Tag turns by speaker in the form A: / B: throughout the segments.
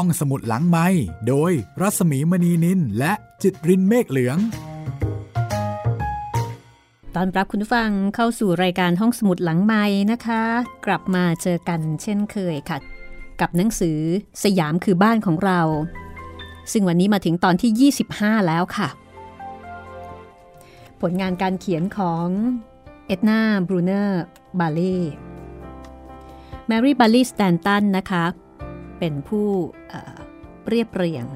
A: ห้องสมุดหลังไม้โดยรัสมีมณีนินและจิตรินเมฆเหลือง
B: ตอนรับคุณฟังเข้าสู่รายการห้องสมุดหลังไม้นะคะ กลับมาเจอกันเช่นเคยค่ะ กับหนังสือสยามคือบ้านของเรา ซึ่งวันนี้มาถึงตอนที่ 25 แล้วค่ะ ผลงานการเขียนของเอ็ดนาบรูเนอร์บาเล่แมรี่บาลีสแตนตันนะคะ เป็นผู้เรียบเรียง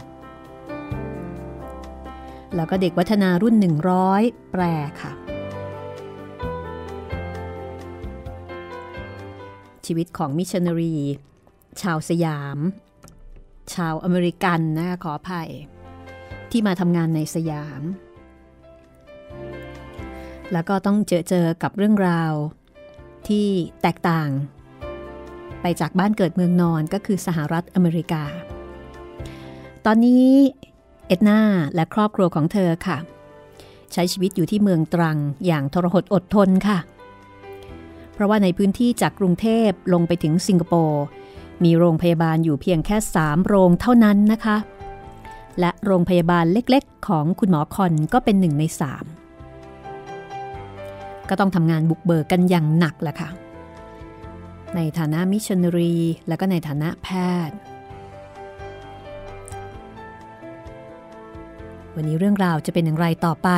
B: แล้วก็เด็กวัฒนารุ่น 100 แปลค่ะ ชีวิตของมิชชันนารี ชาวสยาม ชาวอเมริกันนะคะขออภัย ที่มาทำงานในสยาม แล้วก็ต้องเจอเจอกับเรื่องราวที่แตกต่าง ไปจากบ้านเกิดเมืองนอนก็คือสหรัฐอเมริกา ตอนนี้เอ็ดนาและครอบครัวของเธอค่ะ ใช้ชีวิตอยู่ที่เมืองตรังอย่างทรหดอดทนค่ะ เพราะว่าในพื้นที่จากกรุงเทพลงไปถึงสิงคโปร์มีโรงพยาบาลอยู่เพียงแค่ 3 โรงเท่านั้นนะคะ และโรงพยาบาลเล็กๆ ของคุณหมอคอนก็เป็นหนึ่งใน 3 ก็ต้องทำงานบุกเบิกกันอย่างหนักแหละค่ะ ในฐานะมิชชันนารี และก็ในฐานะแพทย์ วันนี้เรื่องราวจะเป็นอย่างไรต่อไป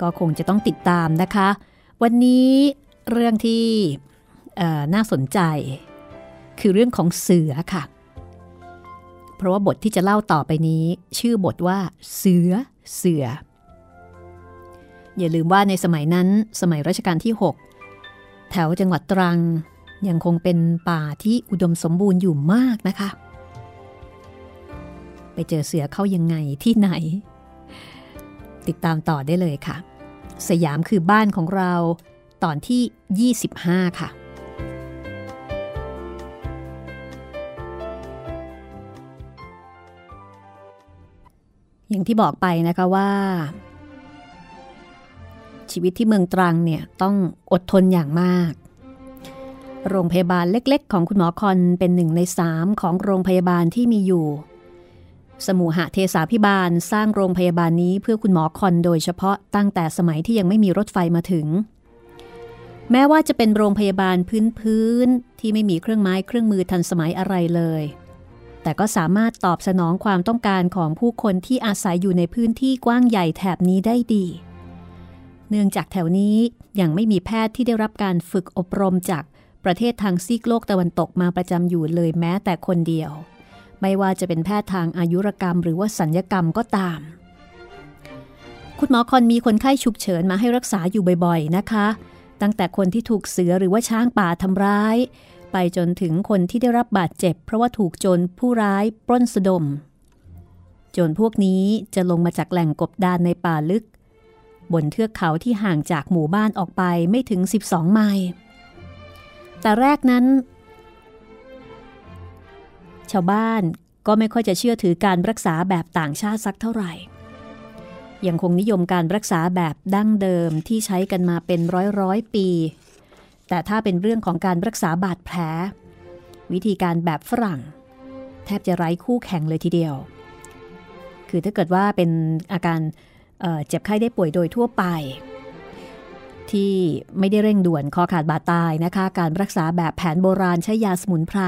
B: ก็คงจะต้องติดตามนะคะ วันนี้เรื่องที่น่าสนใจ คือเรื่องของเสือค่ะ เพราะว่าบทที่จะเล่าต่อไปนี้ ชื่อบทว่าเสือเสือ อย่าลืมว่าในสมัยนั้นสมัยรัชกาลที่ 6 แถวจังหวัดตรัง ยังคงเป็นป่าที่อุดมสมบูรณ์อยู่มากนะคะ ไปเจอเสือเข้ายังไงที่ไหน ติดตามต่อได้เลยค่ะ สยามคือบ้านของเราตอนที่ 25 ค่ะอย่างที่บอกไปนะคะว่า ชีวิตที่เมืองตรังเนี่ยต้องอดทนอย่างมาก โรงพยาบาลเล็กๆ ของคุณหมอคอนเป็นหนึ่งในสามของโรงพยาบาลที่มีอยู่ สมุหะเทสาพิบาลสร้างโรงพยาบาลนี้เพื่อคุณหมอคอนโดยเฉพาะตั้งแต่สมัยที่ยังไม่มีรถไฟมาถึง แม้ว่าจะเป็นโรงพยาบาลพื้นๆที่ไม่มีเครื่องไม้เครื่องมือทันสมัยอะไรเลย แต่ก็สามารถตอบสนองความต้องการของผู้คนที่อาศัยอยู่ในพื้นที่กว้างใหญ่แถบนี้ได้ดีเนื่องจากแถวนี้ยังไม่มีแพทย์ที่ได้รับการฝึกอบรมจาก ประเทศทางซีกโลกตะวันตกมาประจำอยู่เลยแม้แต่คนเดียว ไม่ว่าจะเป็นแพทย์ทางอายุรกรรม หรือว่าสัญญกรรมก็ตาม คุณหมอคอนมีคนไข้ฉุกเฉินมาให้รักษาอยู่บ่อยๆนะคะ ตั้งแต่คนที่ถูกเสือหรือว่าช้างป่าทำร้าย ไปจนถึงคนที่ได้รับบาดเจ็บ เพราะว่าถูกโจรผู้ร้ายปล้นสะดมโจรพวกนี้จะลงมาจากแหล่งกบดานในป่าลึก บนเทือกเขาที่ห่างจากหมู่บ้านออกไปไม่ถึง 12 ไมล์ แต่แรกนั้น ชาวบ้านก็ไม่ค่อยจะเชื่อถือการรักษาแบบต่างชาติสักเท่าไหร่ยังคงนิยมการรักษาแบบดั้งเดิมที่ใช้กันมาเป็นร้อยร้อยปี แต่ถ้าเป็นเรื่องของการรักษาบาดแผล วิธีการแบบฝรั่ง แทบจะไร้คู่แข่งเลยทีเดียว คือถ้าเกิดว่าเป็นอาการเเจ็บไข้ได้ป่วยโดยทั่วไป ที่ไม่ได้เร่งด่วนคอขาดบาดตายนะคะ การรักษาแบบแผนโบราณใช้ยาสมุนไพร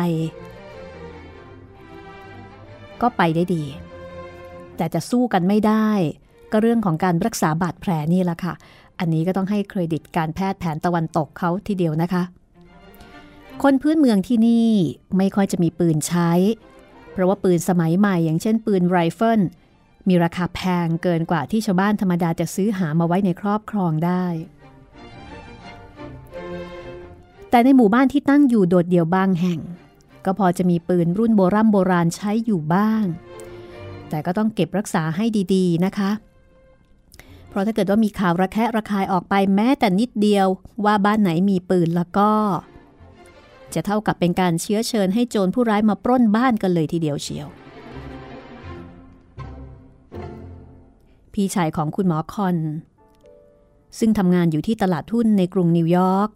B: ก็ไปได้ดี แต่จะสู้กันไม่ได้ ก็เรื่องของการรักษาบาดแผลนี่แหละค่ะ อันนี้ก็ต้องให้เครดิตการแพทย์แผนตะวันตกเขาทีเดียวนะคะ คนพื้นเมืองที่นี่ไม่ค่อยจะมีปืนใช้ เพราะว่าปืนสมัยใหม่ อย่างเช่น ปืนไรเฟิลมีราคาแพงเกินกว่าที่ชาวบ้านธรรมดาจะซื้อหามาไว้ในครอบครองได้ แต่ในหมู่บ้านที่ตั้งอยู่โดดเดี่ยวบางแห่ง ก็พอจะมีปืนรุ่นโบรโบราณใช้อยู่บ้าง แต่ก็ต้องเก็บรักษาให้ดีๆนะคะ เพราะถ้าเกิดว่ามีข่าวระแคะระคายออกไปแม้แต่นิดเดียวว่าบ้านไหนมีปืนแล้วก็ จะเท่ากับเป็นการเชื้อเชิญให้โจรผู้ร้ายมาปล้นบ้านกันเลยทีเดียวเชียว พี่ชายของคุณหมอคอนซึ่งทำงานอยู่ที่ตลาดทุนในกรุงนิวยอร์ก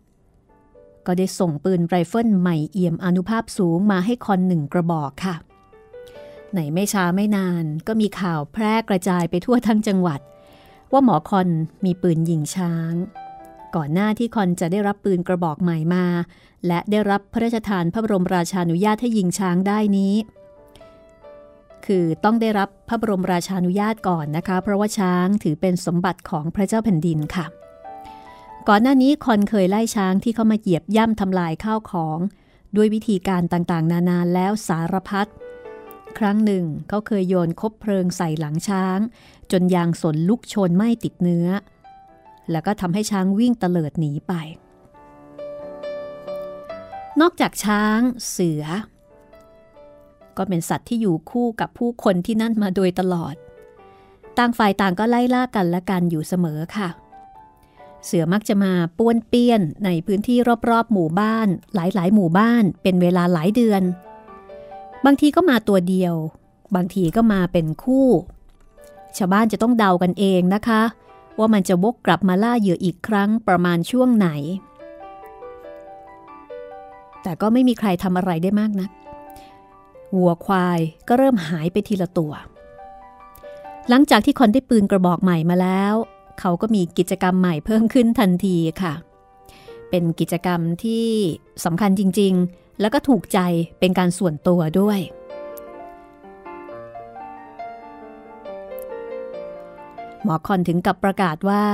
B: ก็ได้ส่งปืนไรเฟิลใหม่เอี่ยมอนุภาพสูงมาให้คอนหนึ่งกระบอกค่ะไหนไม่ช้าไม่นานก็มีข่าวแพร่กระจายไปทั่วทั้งจังหวัด ว่าหมอคอนมีปืนยิงช้าง ก่อนหน้าที่คอนจะได้รับปืนกระบอกใหม่มา และได้รับพระราชทานพระบรมราชานุญาตให้ยิงช้างได้นี้ คือต้องได้รับพระบรมราชานุญาตก่อนนะคะ เพราะว่าช้างถือเป็นสมบัติของพระเจ้าแผ่นดินค่ะ ก่อนหน้านี้คอนเคยไล่ช้างที่เข้ามาเหยียบย่ำทำลายข้าวของ ด้วยวิธีการต่างๆ นานาแล้วสารพัดครั้งหนึ่งเขาเคยโยนคบเพลิงใส่หลังช้าง จนยางสนลุกโชนไหม้ติดเนื้อ แล้วก็ทำให้ช้างวิ่งเตลิดหนีไป นอกจากช้างเสือ ก็เป็นสัตว์ที่อยู่คู่กับผู้คนที่นั่นมาโดยตลอด ต่างฝ่ายต่างก็ไล่ล่ากันและกันอยู่เสมอค่ะ เสือมักจะมาป้วนเปี้ยนในพื้นที่รอบๆ หมู่บ้าน หลายๆ หมู่บ้านเป็นเวลาหลายเดือน บางทีก็มาตัวเดียว บางทีก็มาเป็นคู่ ชาวบ้านจะต้องเดากันเองนะคะ ว่ามันจะวกกลับมาล่าเหยื่ออีกครั้งประมาณช่วงไหน แต่ก็ไม่มีใครทำอะไรได้มากนะักวัวควายก็เริ่มหายไปทีละตัว หลังจากที่คนได้ปืนกระบอกใหม่มาแล้ว เขาก็มีกิจกรรมใหม่เพิ่มขึ้นทันทีค่ะ เป็นกิจกรรมที่สำคัญจริง ๆ แล้วก็ถูกใจเป็นการส่วนตัวด้วย หมอคอนถึงกับประกาศว่า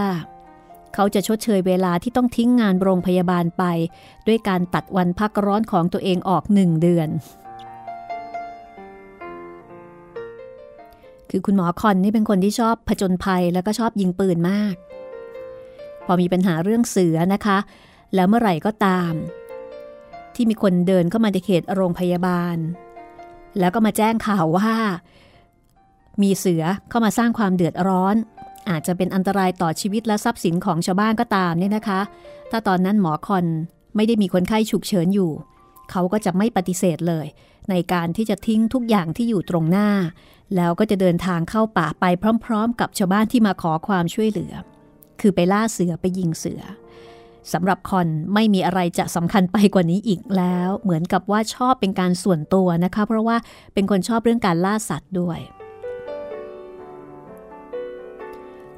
B: เขาจะชดเชยเวลาที่ต้องทิ้งงานโรงพยาบาลไป ด้วยการตัดวันพักร้อนของตัวเองออกหนึ่งเดือน คือคุณหมอคอนนี่เป็นคนที่ชอบผจญภัยแล้วก็ชอบยิงปืนมาก พอมีปัญหาเรื่องเสือนะคะ แล้วเมื่อไหร่ก็ตาม ที่มีคนเดินเข้ามาในเขตโรงพยาบาล แล้วก็มาแจ้งข่าวว่า มีเสือเข้ามาสร้างความเดือดร้อน อาจจะเป็นอันตรายต่อชีวิตและทรัพย์สินของชาวบ้านก็ตามเนี่ยนะคะ ถ้าตอนนั้นหมอคอนไม่ได้มีคนไข้ฉุกเฉินอยู่ เขาก็จะไม่ปฏิเสธเลย ในการที่จะทิ้งทุกอย่างที่อยู่ตรงหน้า แล้วก็จะเดินทางเข้าป่าไปพร้อม ๆ กับชาวบ้านที่มาขอความช่วยเหลือ คือไปล่าเสือไปยิงเสือสำหรับคอนไม่มีอะไรจะสำคัญไปกว่านี้อีกแล้ว เหมือนกับว่าชอบเป็นการส่วนตัวนะคะ เพราะว่าเป็นคนชอบเรื่องการล่าสัตว์ด้วย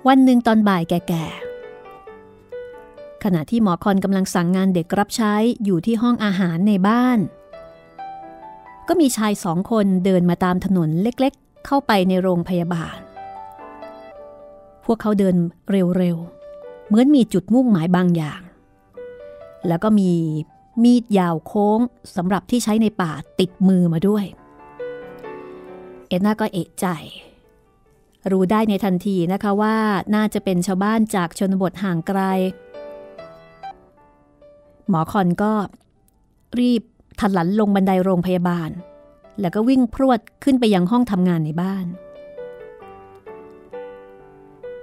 B: วันหนึ่งตอนบ่ายแก่ๆ ขณะที่หมอคอนกำลังสั่งงานเด็กรับใช้อยู่ที่ห้องอาหารในบ้าน ก็มีชายสองคนเดินมาตามถนนเล็กๆ เข้าไปในโรงพยาบาล พวกเขาเดินเร็วๆ เหมือนมีจุดมุ่งหมายบางอย่าง แล้วก็มีมีดยาวโค้งสำหรับที่ใช้ในป่าติดมือมาด้วย เอ็นนาก็เอกใจ รู้ได้ในทันทีนะคะว่าน่าจะเป็นชาวบ้านจากชนบทห่างไกล หมอคอนก็รีบทันหลันลงบันไดโรงพยาบาล แล้วก็วิ่งพรวดขึ้นไปยังห้องทำงานในบ้าน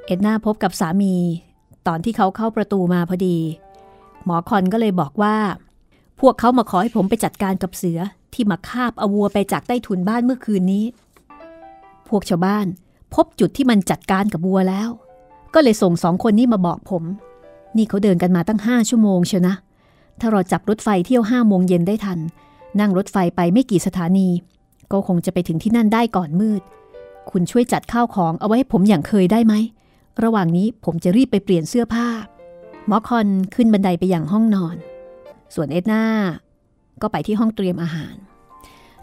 B: เอ็ดนาพบกับสามี ตอนที่เขาเข้าประตูมาพอดี หมอคอนก็เลยบอกว่า พวกเขามาขอให้ผมไปจัดการกับเสือที่มาคาบอาวัวไปจากใต้ถุนบ้านเมื่อคืนนี้ พวกชาวบ้านพบจุดที่มันจัดการกับวัวแล้ว ก็เลยส่งสองคนนี้มาบอกผม นี่เขาเดินกันมาตั้งห้าชั่วโมงเชียวนะ ถ้าเราจับรถไฟเที่ยวห้าโมงเย็นได้ทัน นั่งรถไฟไปไม่กี่สถานี ก็คงจะไปถึงที่นั่นได้ก่อนมืด คุณช่วยจัดข้าวของเอาไว้ให้ผมอย่างเคยได้ไหม ระหว่างนี้ผมจะรีบไปเปลี่ยนเสื้อผ้า มอคอนขึ้นบันไดไปอย่างห้องนอน ส่วนเอ็ดนาก็ไปที่ห้องเตรียมอาหาร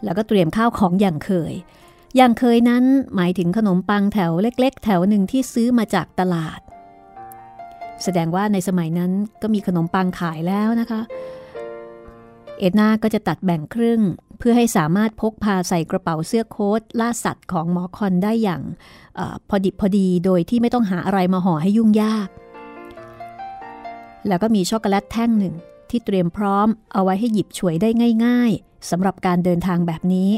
B: แล้วก็เตรียมข้าวของอย่างเคย อย่างเคยนั้นหมายถึงขนมปังแถวเล็ก ๆ แถวหนึ่งที่ซื้อมาจากตลาด แสดงว่าในสมัยนั้นก็มีขนมปังขายแล้วนะคะ เอ็ดนาก็จะตัดแบ่งครึ่ง เพื่อให้สามารถพกพาใส่กระเป๋าเสื้อโค้ทล่าสัตว์ของหมอคอนได้อย่างอพอดิบพอดีโดยที่ไม่ต้องหาอะไรมาห่อให้ยุ่งยาก แล้วก็มีช็อกโกแลตแท่งหนึ่งที่เตรียมพร้อมเอาไว้ให้หยิบฉวยได้ง่ายๆสำหรับการเดินทางแบบนี้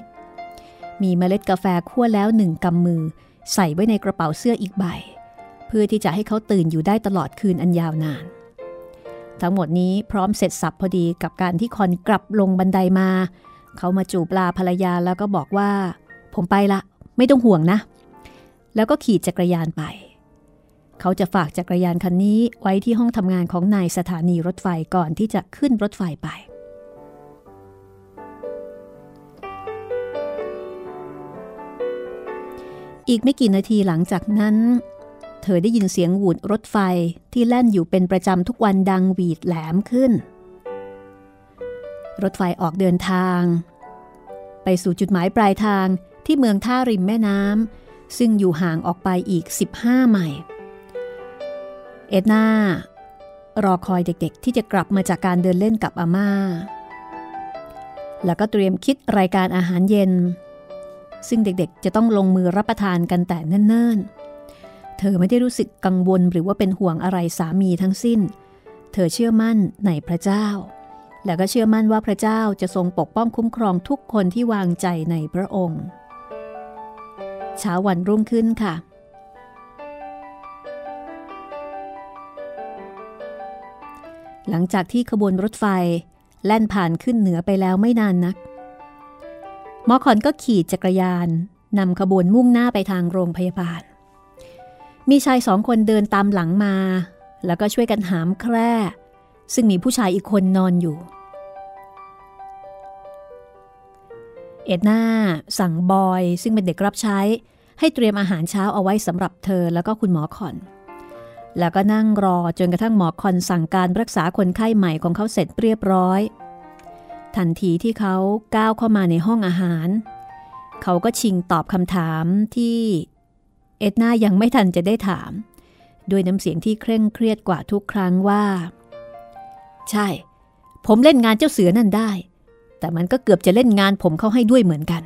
B: มีเมล็ดกาแฟคั่วแล้วหนึ่งกำมือ ใส่ไว้ในกระเป๋าเสื้ออีกใบ เพื่อที่จะให้เขาตื่นอยู่ได้ตลอดคืนอันยาวนาน ทั้งหมดนี้พร้อมเสร็จสับพอดีกับการที่คอนกลับลงบันไดมา เขามาจูบลาภรรยาแล้วก็บอกว่า ผมไปละ ไม่ต้องห่วงนะ แล้วก็ขี่จักรยานไป เขาจะฝากจักรยานคันนี้ไว้ที่ห้องทำงานของนายสถานีรถไฟก่อนที่จะขึ้นรถไฟไป อีกไม่กี่นาทีหลังจากนั้น เธอได้ยินเสียงหวูดรถไฟที่แล่นอยู่เป็นประจำทุกวันดังหวีดแหลมขึ้น รถไฟออกเดินทาง ไปสู่จุดหมายปลายทางที่เมืองท่าริมแม่น้ำซึ่งอยู่ห่างออกไปอีก 15 ไมล์เอ็ดนารอคอยเด็กๆ ที่จะกลับมาจากการเดินเล่นกับอาม่า แล้วก็เตรียมคิดรายการอาหารเย็น ซึ่งเด็กๆ จะต้องลงมือรับประทานกันแต่เนิ่นๆ เธอไม่ได้รู้สึกกังวลหรือว่าเป็นห่วงอะไรสามีทั้งสิ้น เธอเชื่อมั่นในพระเจ้า แล้วก็เชื่อมั่นว่าพระเจ้าจะทรงปกป้องคุ้มครองทุกคนที่วางใจในพระองค์ เช้าวันรุ่งขึ้นค่ะ หลังจากที่ขบวนรถไฟแล่นผ่านขึ้นเหนือไปแล้วไม่นานนัก มอคอนก็ขี่จักรยานนำขบวนมุ่งหน้าไปทางโรงพยาบาล มีชายสองคนเดินตามหลังมา แล้วก็ช่วยกันหามแคร่ ซึ่งมีผู้ชายอีกคนนอนอยู่ เอ็ดนาสั่งบอยซึ่งเป็นเด็กรับใช้ ให้เตรียมอาหารเช้าเอาไว้สำหรับเธอแล้วก็คุณหมอคอน แล้วก็นั่งรอจนกระทั่งหมอคอนสั่งการรักษาคนไข้ใหม่ของเขาเสร็จเรียบร้อย ทันทีที่เขาก้าวเข้ามาในห้องอาหาร เขาก็ชิงตอบคำถามที่ เอ็ดนายังไม่ทันจะได้ถาม ด้วยน้ำเสียงที่เคร่งเครียดกว่าทุกครั้งว่า ใช่ ผมเล่นงานเจ้าเสือนั่นได้ แต่มันก็เกือบจะเล่นงานผมเข้าให้ด้วยเหมือนกัน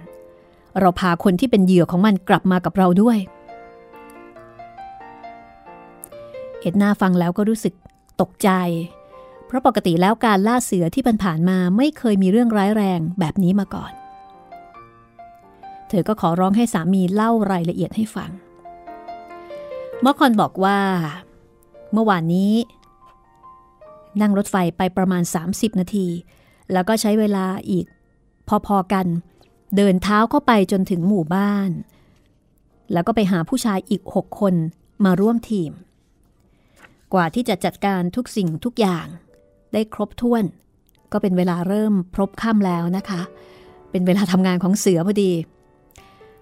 B: เราพาคนที่เป็นเหยื่อของมันกลับมากับเราด้วย เอ็ดนาฟังแล้วก็รู้สึกตกใจ เพราะปกติแล้วการล่าเสือที่ผ่านมาไม่เคยมีเรื่องร้ายแรงแบบนี้มาก่อน เธอก็ขอร้องให้สามีเล่ารายละเอียดให้ฟัง มอคอนบอกว่า เมื่อวานนี้ นั่งรถไฟไปประมาณ 30 นาที แล้วก็ใช้เวลาอีก พอๆกัน เดินเท้าเข้าไปจนถึงหมู่บ้าน แล้วก็ไปหาผู้ชายอีก 6 คนมาร่วมทีม กว่าที่จะจัดการทุกสิ่งทุกอย่าง ได้ครบถ้วน ก็เป็นเวลาเริ่มพรบค่ำแล้วนะคะ เป็นเวลาทำงานของเสือพอดี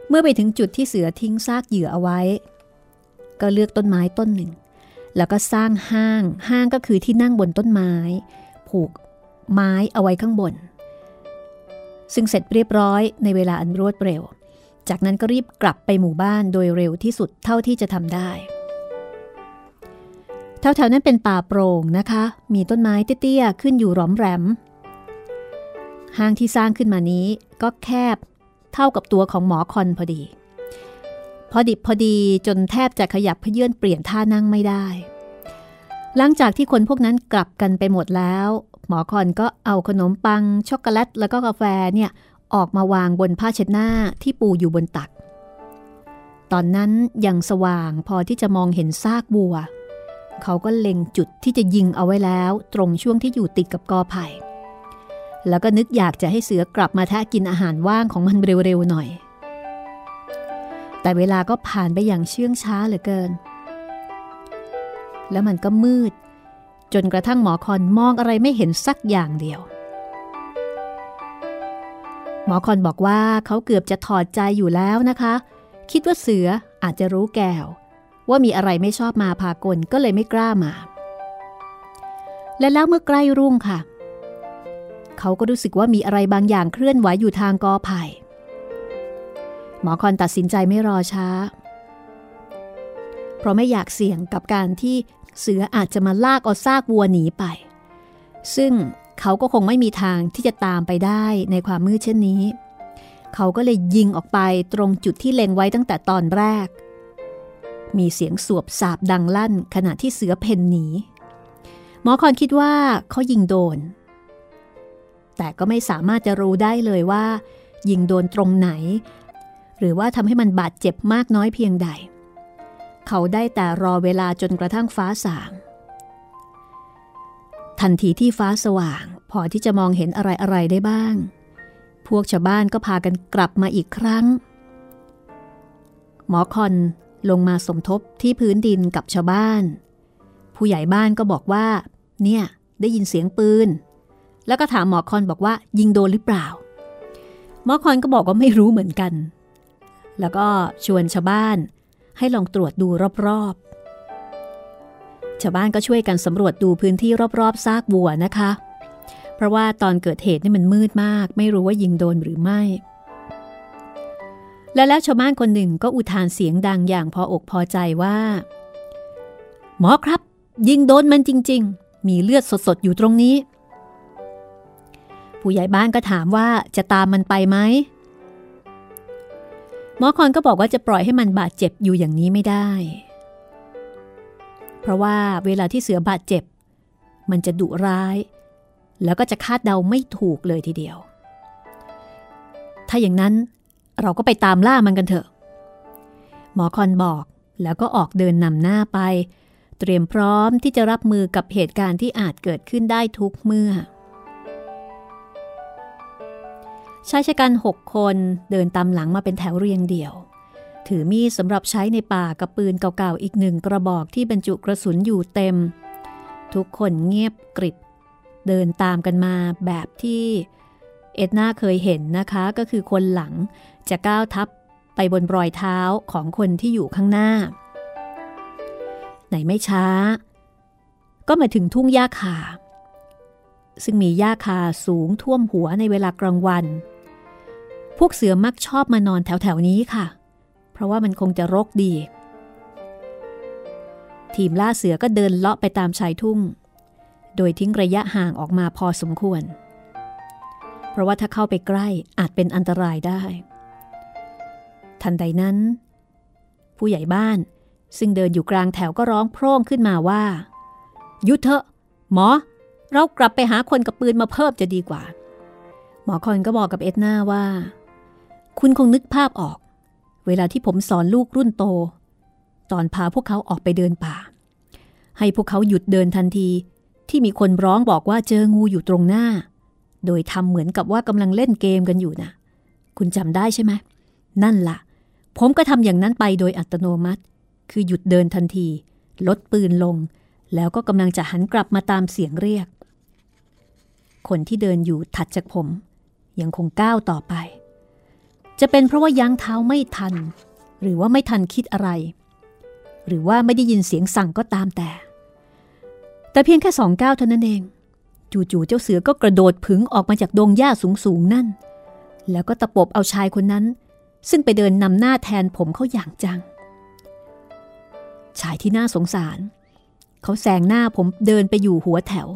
B: เมื่อไปถึงจุดที่เสือทิ้งซากเหยื่อเอาไว้ ก็เลือกต้นไม้ต้นหนึ่ง แล้วก็สร้างห้างห้างก็คือที่นั่งบนต้นไม้ ผูกไม้เอาไว้ข้างบน ซึ่งเสร็จเรียบร้อยในเวลาอันรวดเร็ว จากนั้นก็รีบกลับไปหมู่บ้านโดยเร็วที่สุดเท่าที่จะทำได้แถวๆนั้นเป็นป่าโปร่งนะคะ มีต้นไม้เตี้ยๆขึ้นอยู่หลอมแรม ห้างที่สร้างขึ้นมานี้ก็แคบเท่ากับตัวของหมอคอนพอดี พอดิบพอดีจนแทบจะขยับเพื่อนเปลี่ยนท่านั่งไม่ได้ หลังจากที่คนพวกนั้นกลับกันไปหมดแล้ว หมอคอนก็เอาขนมปัง ช็อกโกแลต แล้วก็กาแฟเนี่ยออกมาวางบนผ้าเช็ดหน้าที่ปูอยู่บนตัก ตอนนั้นยังสว่างพอที่จะมองเห็นซากบัว เขาก็เล็งจุดที่จะยิงเอาไว้แล้ว ตรงช่วงที่อยู่ติดกับกอไผ่ แล้วก็นึกอยากจะให้เสือกลับมาแทะกินอาหารว่างของมันเร็วๆหน่อย แต่เวลาก็ผ่านไปอย่างเชื่องช้าเหลือเกิน แล้วมันก็มืด จนกระทั่งหมอคอนมองอะไรไม่เห็นสักอย่างเดียว หมอคอนบอกว่าเขาเกือบจะถอดใจอยู่แล้วนะคะ คิดว่าเสืออาจจะรู้แก้ว ว่ามีอะไรไม่ชอบมาพากลก็เลยไม่กล้ามา และแล้วเมื่อใกล้รุ่งค่ะ เขาก็รู้สึกว่ามีอะไรบางอย่างเคลื่อนไหวอยู่ทางกอไผ่ หมอคอนตัดสินใจไม่รอช้า เพราะไม่อยากเสี่ยงกับการที่เสืออาจจะมาลากเอาซากวัวหนีไป ซึ่งเขาก็คงไม่มีทางที่จะตามไปได้ในความมืดเช่นนี้ เขาก็เลยยิงออกไปตรงจุดที่เล็งไว้ตั้งแต่ตอนแรก มีเสียงสวบสาบดังลั่นขณะที่เสือเพ่นหนีหมอคอนคิดว่าเขายิงโดน แต่ก็ไม่สามารถจะรู้ได้เลยว่า ยิงโดนตรงไหน หรือว่าทำให้มันบาดเจ็บมากน้อยเพียงใด เขาได้แต่รอเวลาจนกระทั่งฟ้าสาง ทันทีที่ฟ้าสว่าง พอที่จะมองเห็นอะไรอะไรได้บ้าง พวกชาวบ้านก็พากันกลับมาอีกครั้ง หมอคอนลงมาสมทบที่พื้นดินกับชาวบ้าน ผู้ใหญ่บ้านก็บอกว่า เนี่ย ได้ยินเสียงปืน แล้วก็ถามหมอคอนบอกว่ายิงโดนหรือเปล่า หมอคอนก็บอกว่าไม่รู้เหมือนกัน แล้วก็ชวนชาวบ้านให้ลองตรวจดูรอบๆ ชาวบ้านก็ช่วยกันสำรวจดูพื้นที่รอบๆซากวัวนะคะ เพราะว่าตอนเกิดเหตุนี่มันมืดมาก ไม่รู้ว่ายิงโดนหรือไม่ และแล้วชาวบ้านคนหนึ่งก็อุทานเสียงดังอย่างพออกพอใจว่า หมอครับ ยิงโดนมันจริง ๆ มีเลือดสดๆอยู่ตรงนี้ ผู้ใหญ่บ้านก็ถามว่าจะตามมันไปไหม หมอคอนก็บอกว่าจะปล่อยให้มันบาดเจ็บอยู่อย่างนี้ไม่ได้ เพราะว่าเวลาที่เสือบาดเจ็บ มันจะดุร้าย แล้วก็จะคาดเดาไม่ถูกเลยทีเดียว ถ้าอย่างนั้นเราก็ไปตามล่ามันกันเถอะ หมอคอนบอกแล้วก็ออกเดินนำหน้าไป เตรียมพร้อมที่จะรับมือกับเหตุการณ์ที่อาจเกิดขึ้นได้ทุกเมื่อ ชายชะกันหกคนเดินตามหลังมาเป็นแถวเรียงเดี่ยว ถือมีดสำหรับใช้ในป่ากับปืนเก่าๆอีกหนึ่งกระบอกที่บรรจุกระสุนอยู่เต็ม ทุกคนเงียบกริบ เดินตามกันมาแบบที่เอ็ดนาเคยเห็นนะคะก็คือคนหลังจะก้าวทับไปบนรอยเท้าของคนที่อยู่ข้างหน้า ไหนไม่ช้า ก็มาถึงทุ่งหญ้าคาซึ่งมีหญ้าคาสูงท่วมหัวในเวลากลางวัน พวกเสือมักชอบมานอนแถวๆนี้ค่ะ เพราะว่ามันคงจะรกดี ทีมล่าเสือก็เดินเลาะไปตามชายทุ่ง โดยทิ้งระยะห่างออกมาพอสมควร เพราะว่าถ้าเข้าไปใกล้อาจเป็นอันตรายได้ ทันใดนั้น ผู้ใหญ่บ้านซึ่งเดินอยู่กลางแถวก็ร้องโพร่งขึ้นมาว่าหยุดเถอะ หมอ เรากลับไปหาคนกับปืนมาเพิ่มจะดีกว่า หมอคอนก็บอกกับเอ็ดนาว่า คุณคงนึกภาพออก เวลาที่ผมสอนลูกรุ่นโต ตอนพาพวกเขาออกไปเดินป่า ให้พวกเขาหยุดเดินทันทีที่มีคนร้องบอกว่าเจองูอยู่ตรงหน้า โดยทำเหมือนกับว่ากำลังเล่นเกมกันอยู่นะคุณจำได้ใช่ไหม นั่นละ่ะ ผมก็ทำอย่างนั้นไปโดยอัตโนมัติ คือหยุดเดินทันที ลดปืนลง แล้วก็กำลังจะหันกลับมาตามเสียงเรียก คนที่เดินอยู่ถัดจากผม ยังคงก้าวต่อไป จะเป็นเพราะว่ายั้งเท้าไม่ทัน หรือว่าไม่ทันคิดอะไร หรือว่าไม่ได้ยินเสียงสั่งก็ตามแต่ แต่เพียงแค่สองก้าวเท่านั้นเอง จู่ๆเจ้าเสือก็กระโดดผึงออกมาจากดงหญ้าสูงๆนั่น แล้วก็ตะปบเอาชายคนนั้น ซึ่งไปเดินนำหน้าแทนผมเขาอย่างจัง ชายที่น่าสงสาร เขาแซงหน้าผมเดินไปอยู่หัวแถว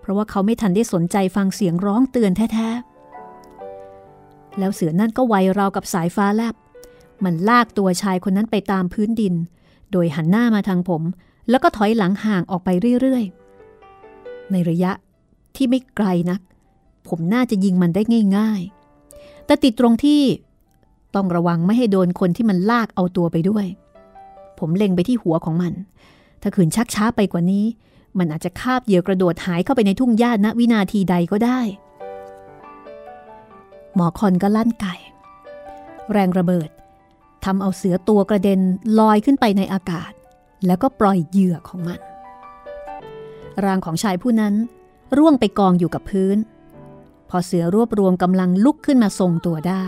B: เพราะว่าเขาไม่ทันได้สนใจฟังเสียงร้องเตือนแท้ๆ แล้วเสือนั่นก็ไวราวกับสายฟ้าแลบ มันลากตัวชายคนนั้นไปตามพื้นดิน โดยหันหน้ามาทางผม แล้วก็ถอยหลังห่างออกไปเรื่อยๆ ในระยะที่ไม่ไกลนัก ผมน่าจะยิงมันได้ง่าย ๆ แต่ติดตรงที่ต้องระวังไม่ให้โดนคนที่มันลากเอาตัวไปด้วย ผมเล็งไปที่หัวของมัน ถ้าขืนชักช้าไปกว่านี้ มันอาจจะคาบเหยื่อกระโดดหายเข้าไปในทุ่งหญ้าณวินาทีใดก็ได้ หมอคอนก็ลั่นไก่ แรงระเบิดทำเอาเสือตัวกระเด็นลอยขึ้นไปในอากาศ แล้วก็ปล่อยเหยื่อของมัน ร่างของชายผู้นั้น ร่วงไปกองอยู่กับพื้น พอเสือรวบรวมกำลังลุกขึ้นมาทรงตัวได้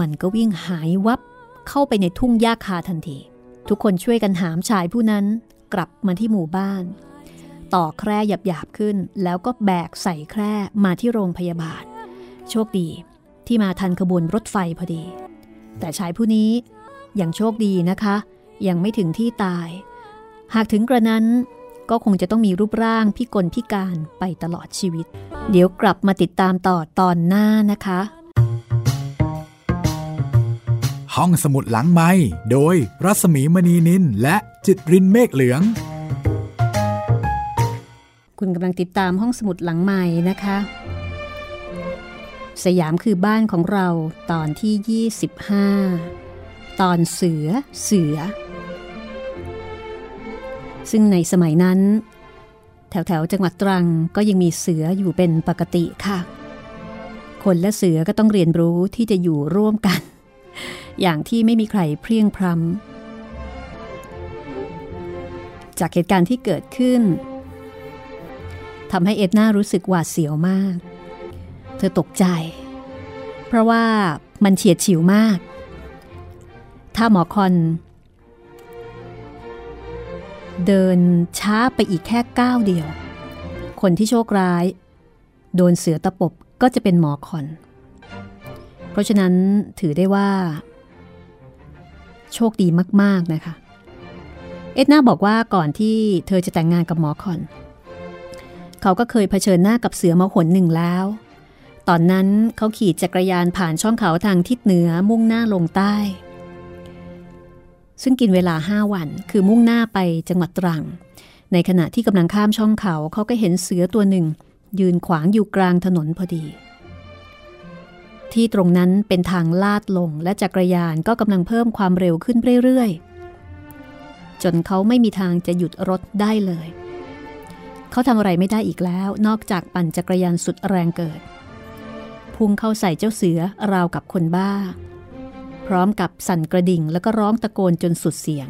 B: มันก็วิ่งหายวับเข้าไปในทุ่งหญ้าคาทันที ทุกคนช่วยกันหามชายผู้นั้นกลับมาที่หมู่บ้าน ต่อแคร่หยาบๆขึ้น แล้วก็แบกใส่แคร่มาที่โรงพยาบาล โชคดี ที่มาทันขบวนรถไฟพอดี แต่ชายผู้นี้ยังโชคดีนะคะ ยังไม่ถึงที่ตาย หากถึงกระนั้นก็คงจะต้องมีรูปร่างพิกลพิการไปตลอดชีวิต เดี๋ยวกลับมาติดตามต่อตอนหน้านะคะ
A: ห้องสมุดหลังไม้โดยรัสมีมณีนินและจิตรินเมฆเหลือง
B: คุณกำลังติดตามห้องสมุดหลังใหม่นะคะ สยามคือบ้านของเราตอนที่ 25 ตอนเสือเสือ ซึ่งในสมัยนั้น แถวแถวจังหวัดตรังก็ยังมีเสืออยู่เป็นปกติค่ะ คนและเสือก็ต้องเรียนรู้ที่จะอยู่ร่วมกัน อย่างที่ไม่มีใครเพรียงพรำจากเหตุการณ์ที่เกิดขึ้นทำให้เอ็ดนารู้สึกหวาดเสียวมาก เธอตกใจ เพราะว่ามันเฉียดฉิวมาก ถ้าหมอคอน เดินช้าไปอีกแค่ก้าวเดียว คนที่โชคร้าย โดนเสือตะปบก็จะเป็นหมอคอน เพราะฉะนั้นถือได้ว่า โชคดีมาก ๆ นะคะ เอ็ดนาบอกว่าก่อนที่เธอจะแต่งงานกับหมอคอน เขาก็เคยเผชิญหน้ากับเสือมาหนหนึ่งแล้ว ตอนนั้นเขาขี่จักรยานผ่านช่องเขาทางทิศเหนือมุ่งหน้าลงใต้ ซึ่งกินเวลาห้าวันคือมุ่งหน้าไปจังหวัดตรัง ในขณะที่กำลังข้ามช่องเขาเขาก็เห็นเสือตัวหนึ่ง ยืนขวางอยู่กลางถนนพอดี ที่ตรงนั้นเป็นทางลาดลงและจักรยานก็กำลังเพิ่มความเร็วขึ้นเรื่อยๆ จนเขาไม่มีทางจะหยุดรถได้เลยเขาทำอะไรไม่ได้อีกแล้ว นอกจากปั่นจักรยานสุดแรงเกิด พุ่งเข้าใส่เจ้าเสือราวกับคนบ้า พร้อมกับสั่นกระดิ่งแล้วก็ร้องตะโกนจนสุดเสียง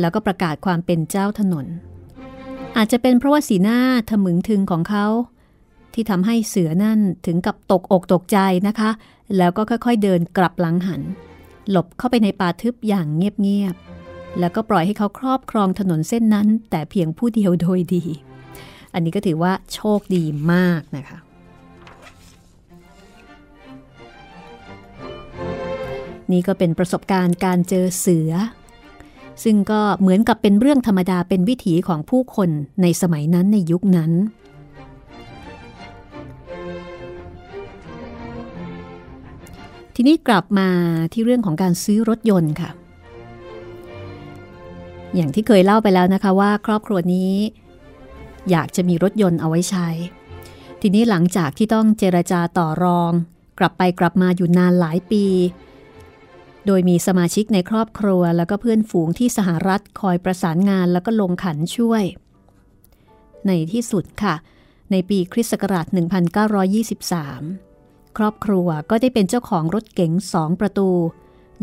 B: แล้วก็ประกาศความเป็นเจ้าถนน อาจจะเป็นเพราะว่าสีหน้าทะมึงถึงของเขา ที่ทำให้เสือนั่นถึงกับตกอกตกใจนะคะ แล้วก็ค่อยๆเดินกลับหลังหัน หลบเข้าไปในป่าทึบอย่างเงียบๆแล้วก็ปล่อยให้เขาครอบครองถนนเส้นนั้น แต่เพียงผู้เดียวโดยดี อันนี้ก็ถือว่าโชคดีมากนะคะ นี่ก็เป็นประสบการณ์การเจอเสือ ซึ่งก็เหมือนกับเป็นเรื่องธรรมดาเป็นวิถีของผู้คนในสมัยนั้นในยุคนั้น ทีนี้กลับมาที่เรื่องของการซื้อรถยนต์ค่ะ อย่างที่เคยเล่าไปแล้วนะคะว่าครอบครัวนี้ อยากจะมีรถยนต์เอาไว้ใช้ ทีนี้หลังจากที่ต้องเจรจาต่อรองกลับไปกลับมาอยู่นานหลายปี โดยมีสมาชิกในครอบครัวแล้วก็เพื่อนฝูงที่สหรัฐคอยประสานงานแล้วก็ลงขันช่วย ในที่สุดค่ะ ในปีคริสต์ศักราช 1923 ครอบครัวก็ได้เป็นเจ้าของรถเก๋งสองประตู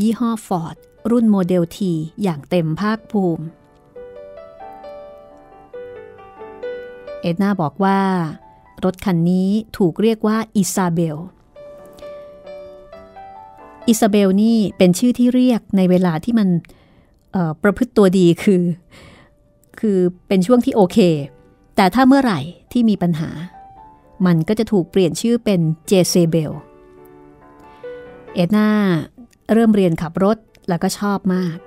B: ยี่ห้อฟอร์ดรุ่นโมเดลทีอย่างเต็มภาคภูมิ เอ็ดนาบอกว่า รถคันนี้ถูกเรียกว่าอิซาเบล อิซาเบลนี่เป็นชื่อที่เรียกในเวลาที่มันประพฤติตัวดีคือ คือเป็นช่วงที่โอเค แต่ถ้าเมื่อไหร่ที่มีปัญหา มันก็จะถูกเปลี่ยนชื่อเป็นเจเซเบล เอ็ดนาเริ่มเรียนขับรถแล้วก็ชอบมาก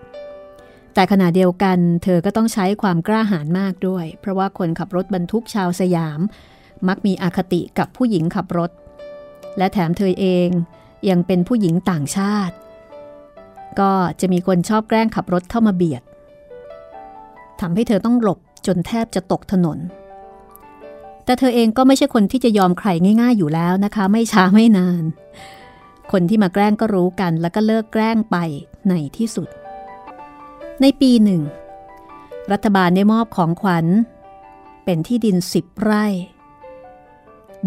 B: แต่ขณะเดียวกันเธอก็ต้องใช้ความกล้าหาญมากด้วย เพราะว่าคนขับรถบรรทุกชาวสยาม มักมีอคติกับผู้หญิงขับรถ และแถมเธอเอง ยังเป็นผู้หญิงต่างชาติ ก็จะมีคนชอบแกล้งขับรถเข้ามาเบียดทำให้เธอต้องหลบจนแทบจะตกถนน แต่เธอเองก็ไม่ใช่คนที่จะยอมใครง่าย ๆอยู่แล้วนะคะ ไม่ช้าไม่นาน คนที่มาแกล้งก็รู้กันแล้วก็เลิกแกล้งไปในที่สุด ในปีหนึ่ง รัฐบาลได้มอบของขวัญ เป็นที่ดินสิบไร่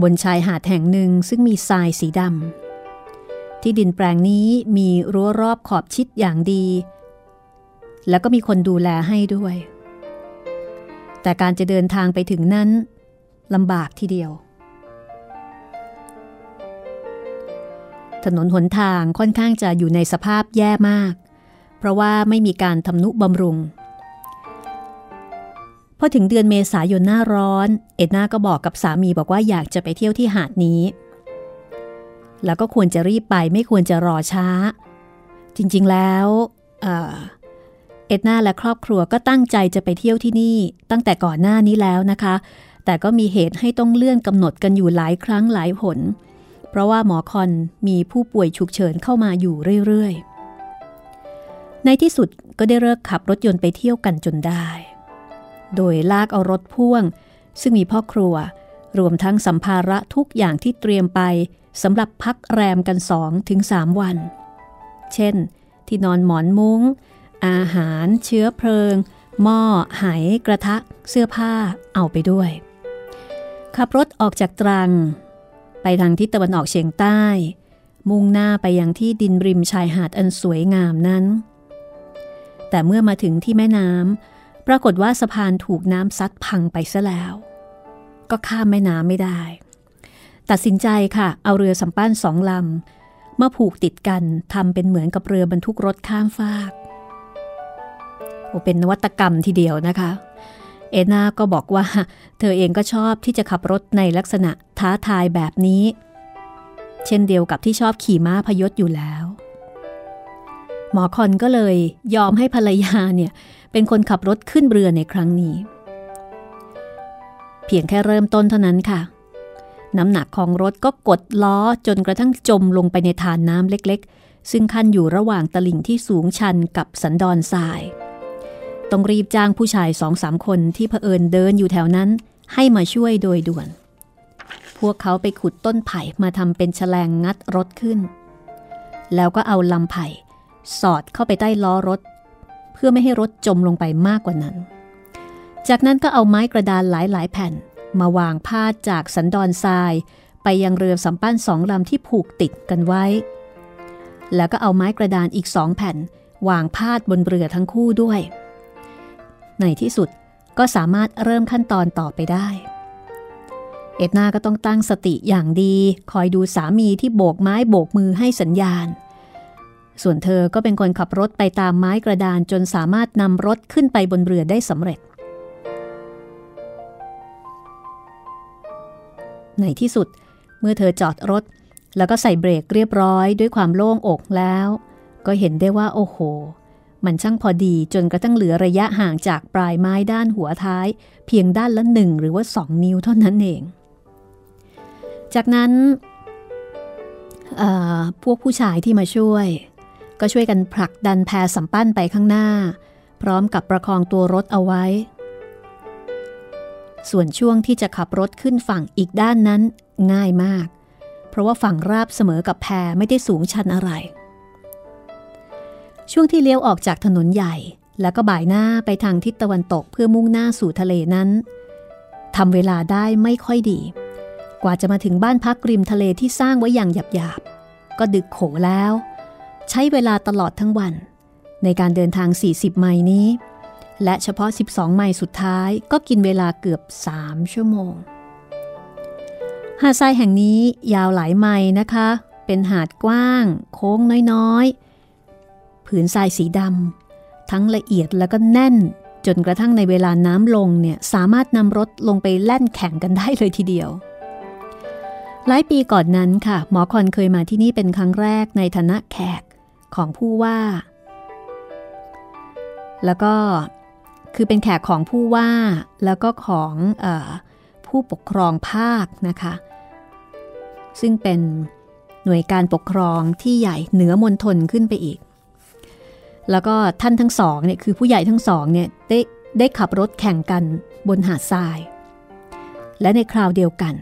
B: บนชายหาดแห่งหนึ่งซึ่งมีทรายสีดำ ที่ดินแปลงนี้มีรั้วรอบขอบชิดอย่างดี แล้วก็มีคนดูแลให้ด้วย แต่การจะเดินทางไปถึงนั้นลำบากทีเดียว ถนนหนทางค่อนข้างจะอยู่ในสภาพแย่มาก เพราะว่าไม่มีการทำนุบำรุงพอถึงเดือนเมษายนหน้าร้อน เอ็ดนาก็บอกกับสามีบอกว่าอยากจะไปเที่ยวที่หาดนี้ แล้วก็ควรจะรีบไปไม่ควรจะรอช้า จริงๆแล้วเอ็ดนาและครอบครัวก็ตั้งใจจะไปเที่ยวที่นี่ ตั้งแต่ก่อนหน้านี้แล้วนะคะ แต่ก็มีเหตุให้ต้องเลื่อนกำหนดกันอยู่หลายครั้งหลายหนเพราะว่าหมอคอนมีผู้ป่วยฉุกเฉินเข้ามาอยู่เรื่อยๆ ในที่สุดก็ได้เลิกขับรถยนต์ไปเที่ยวกันจนได้ โดยลากเอารถพ่วง ซึ่งมีพ่อครัว รวมทั้งสัมภาระทุกอย่างที่เตรียมไปสำหรับพักแรมกันสองถึงสามวัน เช่น ที่นอนหมอนมุง้ง อาหาร เชื้อเพลิง หม้อ ไหกระทะ เสื้อผ้า เอาไปด้วย ขับรถออกจากตรัง ไปทางทิศตะวันออกเฉียงใต้ มุ่งหน้าไปยังที่ดินริมชายหาดอันสวยงามนั้น แต่เมื่อมาถึงที่แม่น้ำปรากฏว่าสะพานถูกน้ำซัดพังไปซะแล้ว ก็ข้ามแม่น้ำไม่ได้ ตัดสินใจค่ะเอาเรือสำปั้นสองลำมาผูกติดกันทำเป็นเหมือนกับเรือบรรทุกรถข้ามฟากโอเป็นนวัตกรรมทีเดียวนะคะ เอนาก็บอกว่า เธอเองก็ชอบที่จะขับรถในลักษณะท้าทายแบบนี้ เช่นเดียวกับที่ชอบขี่ม้าพยศอยู่แล้ว หมอคอนก็เลยยอมให้ภรรยาเนี่ยเป็นคนขับรถขึ้นเรือในครั้งนี้ เพียงแค่เริ่มต้นเท่านั้นค่ะ น้ำหนักของรถก็กดล้อจนกระทั่งจมลงไปในทานน้ำเล็กๆ ซึ่งขั้นอยู่ระหว่างตลิ่งที่สูงชันกับสันดอนทราย ต้องรีบจ้างผู้ชายสองสามคนที่เผอิญเดินอยู่แถวนั้น ให้มาช่วยโดยด่วน พวกเขาไปขุดต้นไผ่มาทำเป็นแฉลงงัดรถขึ้น แล้วก็เอาลำไผ่ สอดเข้าไปใต้ล้อรถ เพื่อไม่ให้รถจมลงไปมากกว่านั้น จากนั้นก็เอาไม้กระดานหลายๆ แผ่น มาวางพาดจากสันดอนทราย ไปยังเรือสำปั้นสองลำที่ผูกติดกันไว้ แล้วก็เอาไม้กระดานอีกสองแผ่น วางพาดบนเรือทั้งคู่ด้วย ในที่สุดก็สามารถเริ่มขั้นตอนต่อไปได้ เอ็ดนาก็ต้องตั้งสติอย่างดี คอยดูสามีที่โบกไม้โบกมือให้สัญญาณ ส่วนเธอก็เป็นคนขับรถไปตามไม้กระดานจนสามารถนำรถขึ้นไปบนเรือได้สำเร็จ ในที่สุด เมื่อเธอจอดรถ แล้วก็ใส่เบรกเรียบร้อยด้วยความโล่งอกแล้ว ก็เห็นได้ว่าโอ้โห มันช่างพอดีจนกระทั่งเหลือระยะห่างจากปลายไม้ด้านหัวท้าย เพียงด้านละหนึ่งหรือว่าสองนิ้วเท่านั้นเอง จากนั้นพวกผู้ชายที่มาช่วย ก็ช่วยกันผลักดันแพสัมปั้นไปข้างหน้า พร้อมกับประคองตัวรถเอาไว้ ส่วนช่วงที่จะขับรถขึ้นฝั่งอีกด้านนั้นง่ายมาก เพราะว่าฝั่งราบเสมอกับแพไม่ได้สูงชันอะไร ช่วงที่เลี้ยวออกจากถนนใหญ่ แล้วก็บ่ายหน้าไปทางทิศตะวันตกเพื่อมุ่งหน้าสู่ทะเลนั้นทำเวลาได้ไม่ค่อยดี กว่าจะมาถึงบ้านพักริมทะเลที่สร้างไว้อย่างหยาบๆ ก็ดึกโขแล้ว ใช้เวลาตลอดทั้งวัน ในการเดินทาง 40 ไมล์นี้ และเฉพาะ 12 ไมล์สุดท้ายก็กินเวลาเกือบ 3 ชั่วโมง หาดทรายแห่งนี้ยาวหลายไมล์นะคะ เป็นหาดกว้าง โค้งน้อยๆ ผืนทรายสีดำทั้งละเอียดแล้วก็แน่น จนกระทั่งในเวลาน้ำลงเนี่ยสามารถนำรถลงไปแล่นแข่งกันได้เลยทีเดียวหลายปีก่อนนั้นค่ะ หมอคอนเคยมาที่นี่เป็นครั้งแรกในฐานะแขกของผู้ว่า แล้วก็ คือเป็นแขกของผู้ว่าแล้วก็ของอผู้ปกครองภาคนะคะ ซึ่งเป็นหน่วยการปกครองที่ใหญ่เหนือมณฑลขึ้นไปอีก แล้วก็ท่านทั้งสองเนี่ยคือผู้ใหญ่ทั้งสองเนี่ยได้ได้ขับรถแข่งกันบนหาดทราย และในคราวเดียวกัน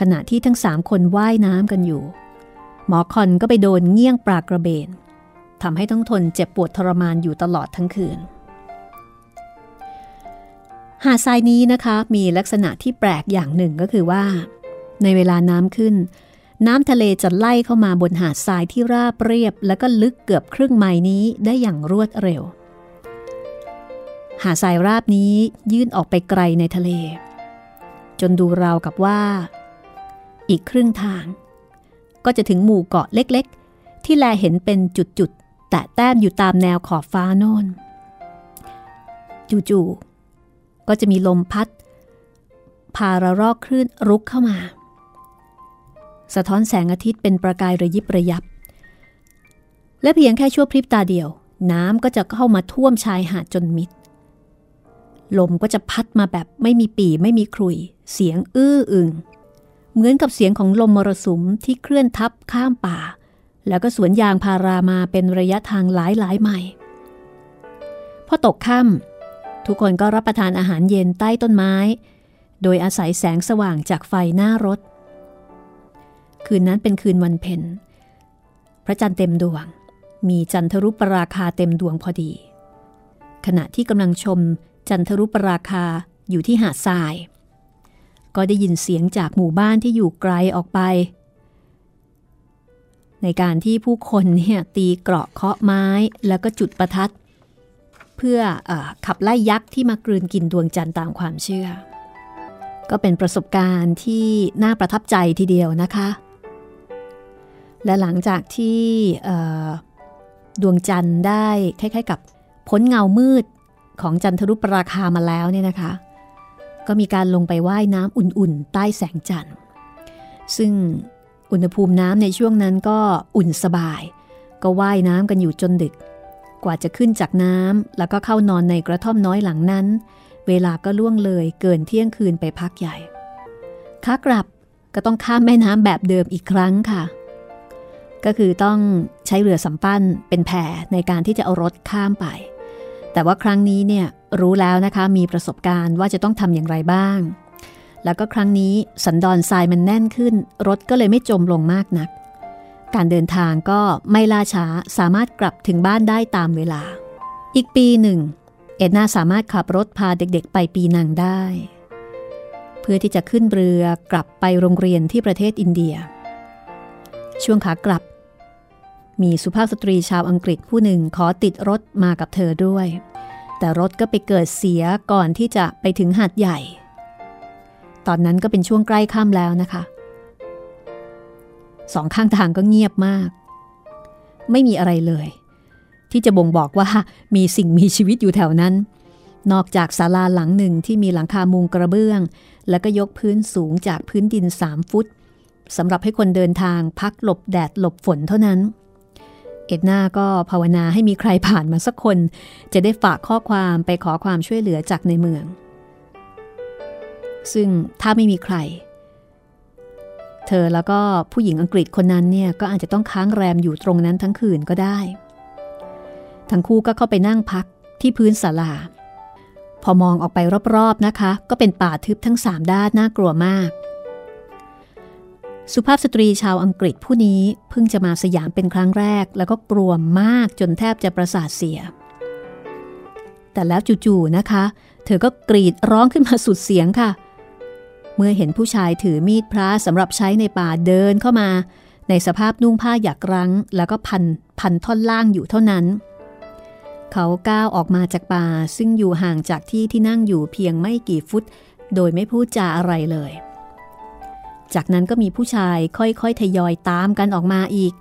B: ขณะที่ทั้งสามคนว่ายน้ำกันอยู่ หมอคอนก็ไปโดนเงี้ยงปลากระเบนทำให้ต้องทนเจ็บปวดทรมานอยู่ตลอดทั้งคืน หาดทรายนี้นะคะมีลักษณะที่แปลกอย่างหนึ่งก็คือว่า ในเวลาน้ำขึ้น น้ำทะเลจะไล่เข้ามาบนหาดทรายที่ราบเรียบ แล้วก็ลึกเกือบครึ่งไมล์นี้ได้อย่างรวดเร็ว หาดทรายราบนี้ยื่นออกไปไกลในทะเล จนดูราวกับว่า อีกครึ่งทาง ก็จะถึงหมู่เกาะเล็กๆ ที่แลเห็นเป็นจุดๆแตะแต้มอยู่ตามแนวขอบฟ้าโน่นจู่ๆ ก็จะมีลมพัด พาระรอกคลื่นรุกเข้ามา สะท้อนแสงอาทิตย์เป็นประกายระยิบระยับ และเพียงแค่ชั่วพริบตาเดียว น้ำก็จะเข้ามาท่วมชายหาดจนมิด ลมก็จะพัดมาแบบไม่มีปีไม่มีครุย เสียงอื้ออึง เหมือนกับเสียงของลมมรสุมที่เคลื่อนทับข้ามป่า แล้วก็สวนยางพารามาเป็นระยะทางหลายหลายไมล์พอตกค่ำ ทุกคนก็รับประทานอาหารเย็นใต้ต้นไม้ โดยอาศัยแสงสว่างจากไฟหน้ารถ คืนนั้นเป็นคืนวันเพ็ญพระจันทร์เต็มดวง มีจันทรุปราคาเต็มดวงพอดี ขณะที่กำลังชมจันทรุปราคาอยู่ที่หาดทราย ก็ได้ยินเสียงจากหมู่บ้านที่อยู่ไกลออกไป ในการที่ผู้คนเนี่ยตีเกราะเคาะไม้แล้วก็จุดประทัด พื่ออขับไล่ยักษ์ที่มากลืนกินดวงจันทร์ตามความเชื่อ ก็เป็นประสบการณ์ที่น่าประทับใจทีเดียวนะคะ และหลังจากที่ดวงจันทร์ได้คล้ายๆกับพ้นเงามืดของจันทรุปราคามาแล้วเนี่ยนะคะ ก็มีการลงไปไว่ายน้ำอุ่นๆ ใต้แสงจันทร์ ซึ่งอุณหภูมิน้ำในช่วงนั้นก็อุ่นสบาย ก็ว่ายน้ำกันอยู่จนดึก กว่าจะขึ้นจากน้ำแล้วก็เข้านอนในกระท่อมน้อยหลังนั้น เวลาก็ล่วงเลยเกินเที่ยงคืนไปพักใหญ่ขากลับก็ต้องข้ามแม่น้ำแบบเดิมอีกครั้งค่ะ ก็คือต้องใช้เรือสำปั้นเป็นแพในการที่จะเอารถข้ามไป แต่ว่าครั้งนี้เนี่ยรู้แล้วนะคะมีประสบการณ์ว่าจะต้องทำอย่างไรบ้าง แล้วก็ครั้งนี้สันดอนทรายมันแน่นขึ้น รถก็เลยไม่จมลงมากนัก การเดินทางก็ไม่ล่าช้าสามารถกลับถึงบ้านได้ตามเวลา อีกปีหนึ่ง เอ็ดนาสามารถขับรถพาเด็กๆ ไปปีนังได้ เพื่อที่จะขึ้นเรือกลับไปโรงเรียนที่ประเทศอินเดีย ช่วงขากลับ มีสุภาพสตรีชาวอังกฤษผู้หนึ่งขอติดรถมากับเธอด้วย แต่รถก็ไปเกิดเสียก่อนที่จะไปถึงหาดใหญ่ ตอนนั้นก็เป็นช่วงใกล้ค่ำแล้วนะคะ สองข้างทางก็เงียบมาก ไม่มีอะไรเลย ที่จะบ่งบอกว่ามีสิ่งมีชีวิตอยู่แถวนั้น นอกจากศาลาหลังหนึ่งที่มีหลังคามุงกระเบื้อง แล้วก็ยกพื้นสูงจากพื้นดินสามฟุตสำหรับให้คนเดินทางพักหลบแดดหลบฝนเท่านั้น เอ็ดนาก็ภาวนาให้มีใครผ่านมาสักคน จะได้ฝากข้อความไปขอความช่วยเหลือจากในเมือง ซึ่งถ้าไม่มีใคร เธอแล้วก็ผู้หญิงอังกฤษคนนั้นเนี่ยก็อาจจะต้องค้างแรมอยู่ตรงนั้นทั้งคืนก็ได้ ทั้งคู่ก็เข้าไปนั่งพักที่พื้นศาลา พอมองออกไปรอบๆนะคะ ก็เป็นป่าทึบทั้งสามด้านน่ากลัวมาก สุภาพสตรีชาวอังกฤษผู้นี้เพิ่งจะมาสยามเป็นครั้งแรก แล้วก็กลัวมากจนแทบจะประสาทเสีย แต่แล้วจู่ๆนะคะ เธอก็กรีดร้องขึ้นมาสุดเสียงค่ะ เมื่อเห็นผู้ชายถือมีดพระสำหรับใช้ในป่าเดินเข้ามา ในสภาพนุ่งผ้าหยักรั้ง แล้วก็พันพันท่อนล่างอยู่เท่านั้น เขาก้าวออกมาจากป่าซึ่งอยู่ห่างจากที่ที่นั่งอยู่เพียงไม่กี่ฟุต โดยไม่พูดจาอะไรเลย จากนั้นก็มีผู้ชายค่อยๆทยอยตามกันออกมาอีก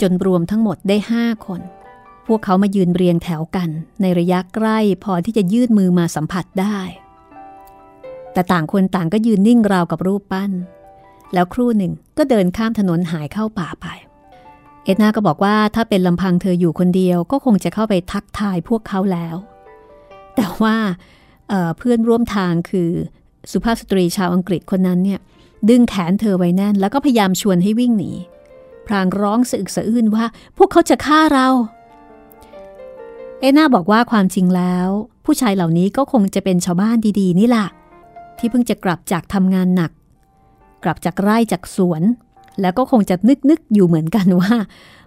B: จนรวมทั้งหมดได้ห้าคน พวกเขามายืนเรียงแถวกัน ในระยะใกล้พอที่จะยื่นมือมาสัมผัสได้ แต่ต่างคนต่างก็ยืนนิ่งราวกับรูปปั้น แล้วครู่หนึ่งก็เดินข้ามถนนหายเข้าป่าไป เอ็ดนาก็บอกว่าถ้าเป็นลำพังเธออยู่คนเดียวก็คงจะเข้าไปทักทายพวกเขาแล้ว แต่ว่าเเพื่อนร่วมทางคือสุภาพสตรีชาวอังกฤษคนนั้นเนี่ยดึงแขนเธอไว้แน่น แล้วก็พยายามชวนให้วิ่งหนี พรางร้องสะอึกสะอื้นว่า พวกเขาจะฆ่าเรา เอ็นาบอกว่าความจริงแล้ว ผู้ชายเหล่านี้ก็คงจะเป็นชาวบ้านดีๆ นี่แหละ ที่เพิ่งจะกลับจากทำงานหนัก กลับจากไร่จากสวน แล้วก็คงจะนึกนึกอยู่เหมือนกันว่า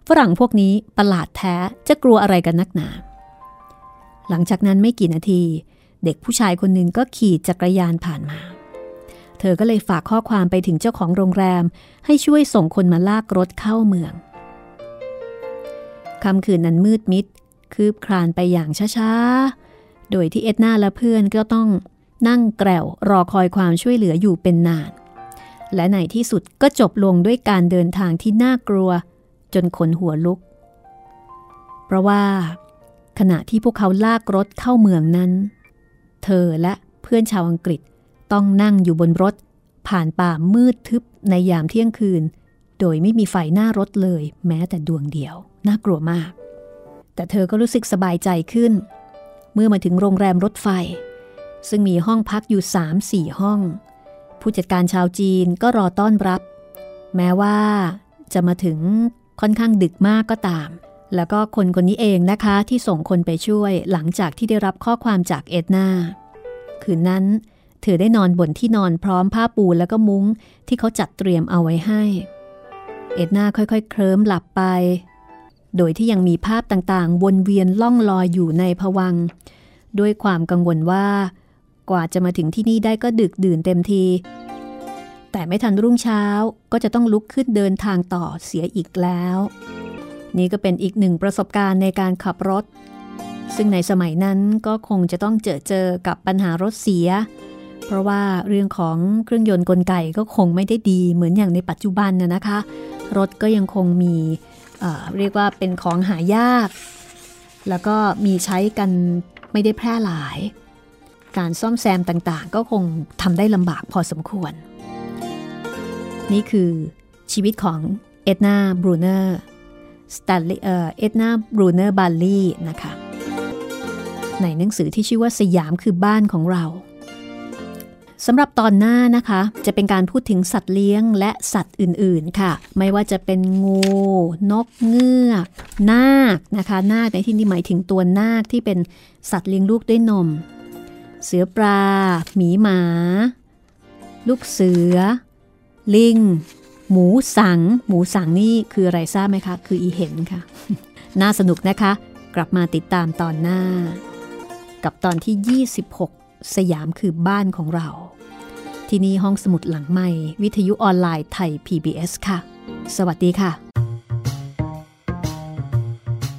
B: ฝรั่งพวกนี้ประหลาดแท้จะกลัวอะไรกันนักหนา หลังจากนั้นไม่กี่นาที เด็กผู้ชายคนหนึ่งก็ขี่จักรยานผ่านมา เธอก็เลยฝากข้อความไปถึงเจ้าของโรงแรม ให้ช่วยส่งคนมาลากรถเข้าเมืองค่ำคืนนั้นมืดมิด คืบคลานไปอย่างช้าๆ โดยที่เอ็ดนาและเพื่อนก็ต้อง นั่งแกลวรอคอยความช่วยเหลืออยู่เป็นนาน และในที่สุดก็จบลงด้วยการเดินทางที่น่ากลัว จนขนหัวลุก เพราะว่า ขณะที่พวกเขาลากรถเข้าเมืองนั้น เธอและเพื่อนชาวอังกฤษต้องนั่งอยู่บนรถ ผ่านป่ามืดทึบในยามเที่ยงคืน โดยไม่มีไฟหน้ารถเลย แม้แต่ดวงเดียว น่ากลัวมาก แต่เธอก็รู้สึกสบายใจขึ้น เมื่อมาถึงโรงแรมรถไฟ ซึ่งมีห้องพักอยู่สามสี่ห้อง ผู้จัดการชาวจีนก็รอต้อนรับ แม้ว่าจะมาถึงค่อนข้างดึกมากก็ตาม แล้วก็คนคนนี้เองนะคะที่ส่งคนไปช่วยหลังจากที่ได้รับข้อความจากเอ็ดนาคืนนั้น เธอได้นอนบนที่นอนพร้อมผ้าปูแล้วก็มุ้งที่เขาจัดเตรียมเอาไว้ให้ เอ็ดนาค่อยๆ เคลิ้มหลับไป โดยที่ยังมีภาพต่างๆ วนเวียนล่องลอยอยู่ในผวัง ด้วยความกังวลว่า กว่าจะมาถึงที่นี่ได้ก็ดึกดื่นเต็มที แต่ไม่ทันรุ่งเช้าก็จะต้องลุกขึ้นเดินทางต่อเสียอีกแล้ว นี่ก็เป็นอีกหนึ่งประสบการณ์ในการขับรถ ซึ่งในสมัยนั้นก็คงจะต้องเจอเจอกับปัญหารถเสีย เพราะว่าเรื่องของเครื่องยนต์กลไกก็คงไม่ได้ดีเหมือนอย่างในปัจจุบันนะนะคะ รถก็ยังคงมีเเรียกว่าเป็นของหายาก แล้วก็มีใช้กันไม่ได้แพร่หลาย การซ่อมแซมต่างๆ ก็คงทำได้ลำบากพอสมควร นี่คือชีวิตของเอ็ดนาบรูเนอร์สแตนลีเอ็ดนาบรูเนอร์บาลลี่นะคะ ในหนังสือที่ชื่อว่าสยามคือบ้านของเราสำหรับตอนหน้านะคะ จะเป็นการพูดถึงสัตว์เลี้ยงและสัตว์อื่นๆค่ะ ไม่ว่าจะเป็นงู นกเงือกนากนะคะ นากในที่นี้หมายถึงตัวนากที่เป็นสัตว์เลี้ยงลูกด้วยนม เสือปลา หมีหมา ลูกเสือ ลิง หมูสัง หมูสังนี่คืออะไรทราบไหมคะ คืออีเห็นค่ะ น่าสนุกนะคะ กลับมาติดตามตอนหน้า กับตอนที่ 26 สยามคือบ้านของเรา ที่นี่ห้องสมุดหลังใหม่ วิทยุออนไลน์ไทย PBS ค่ะ สวัสดีค่ะ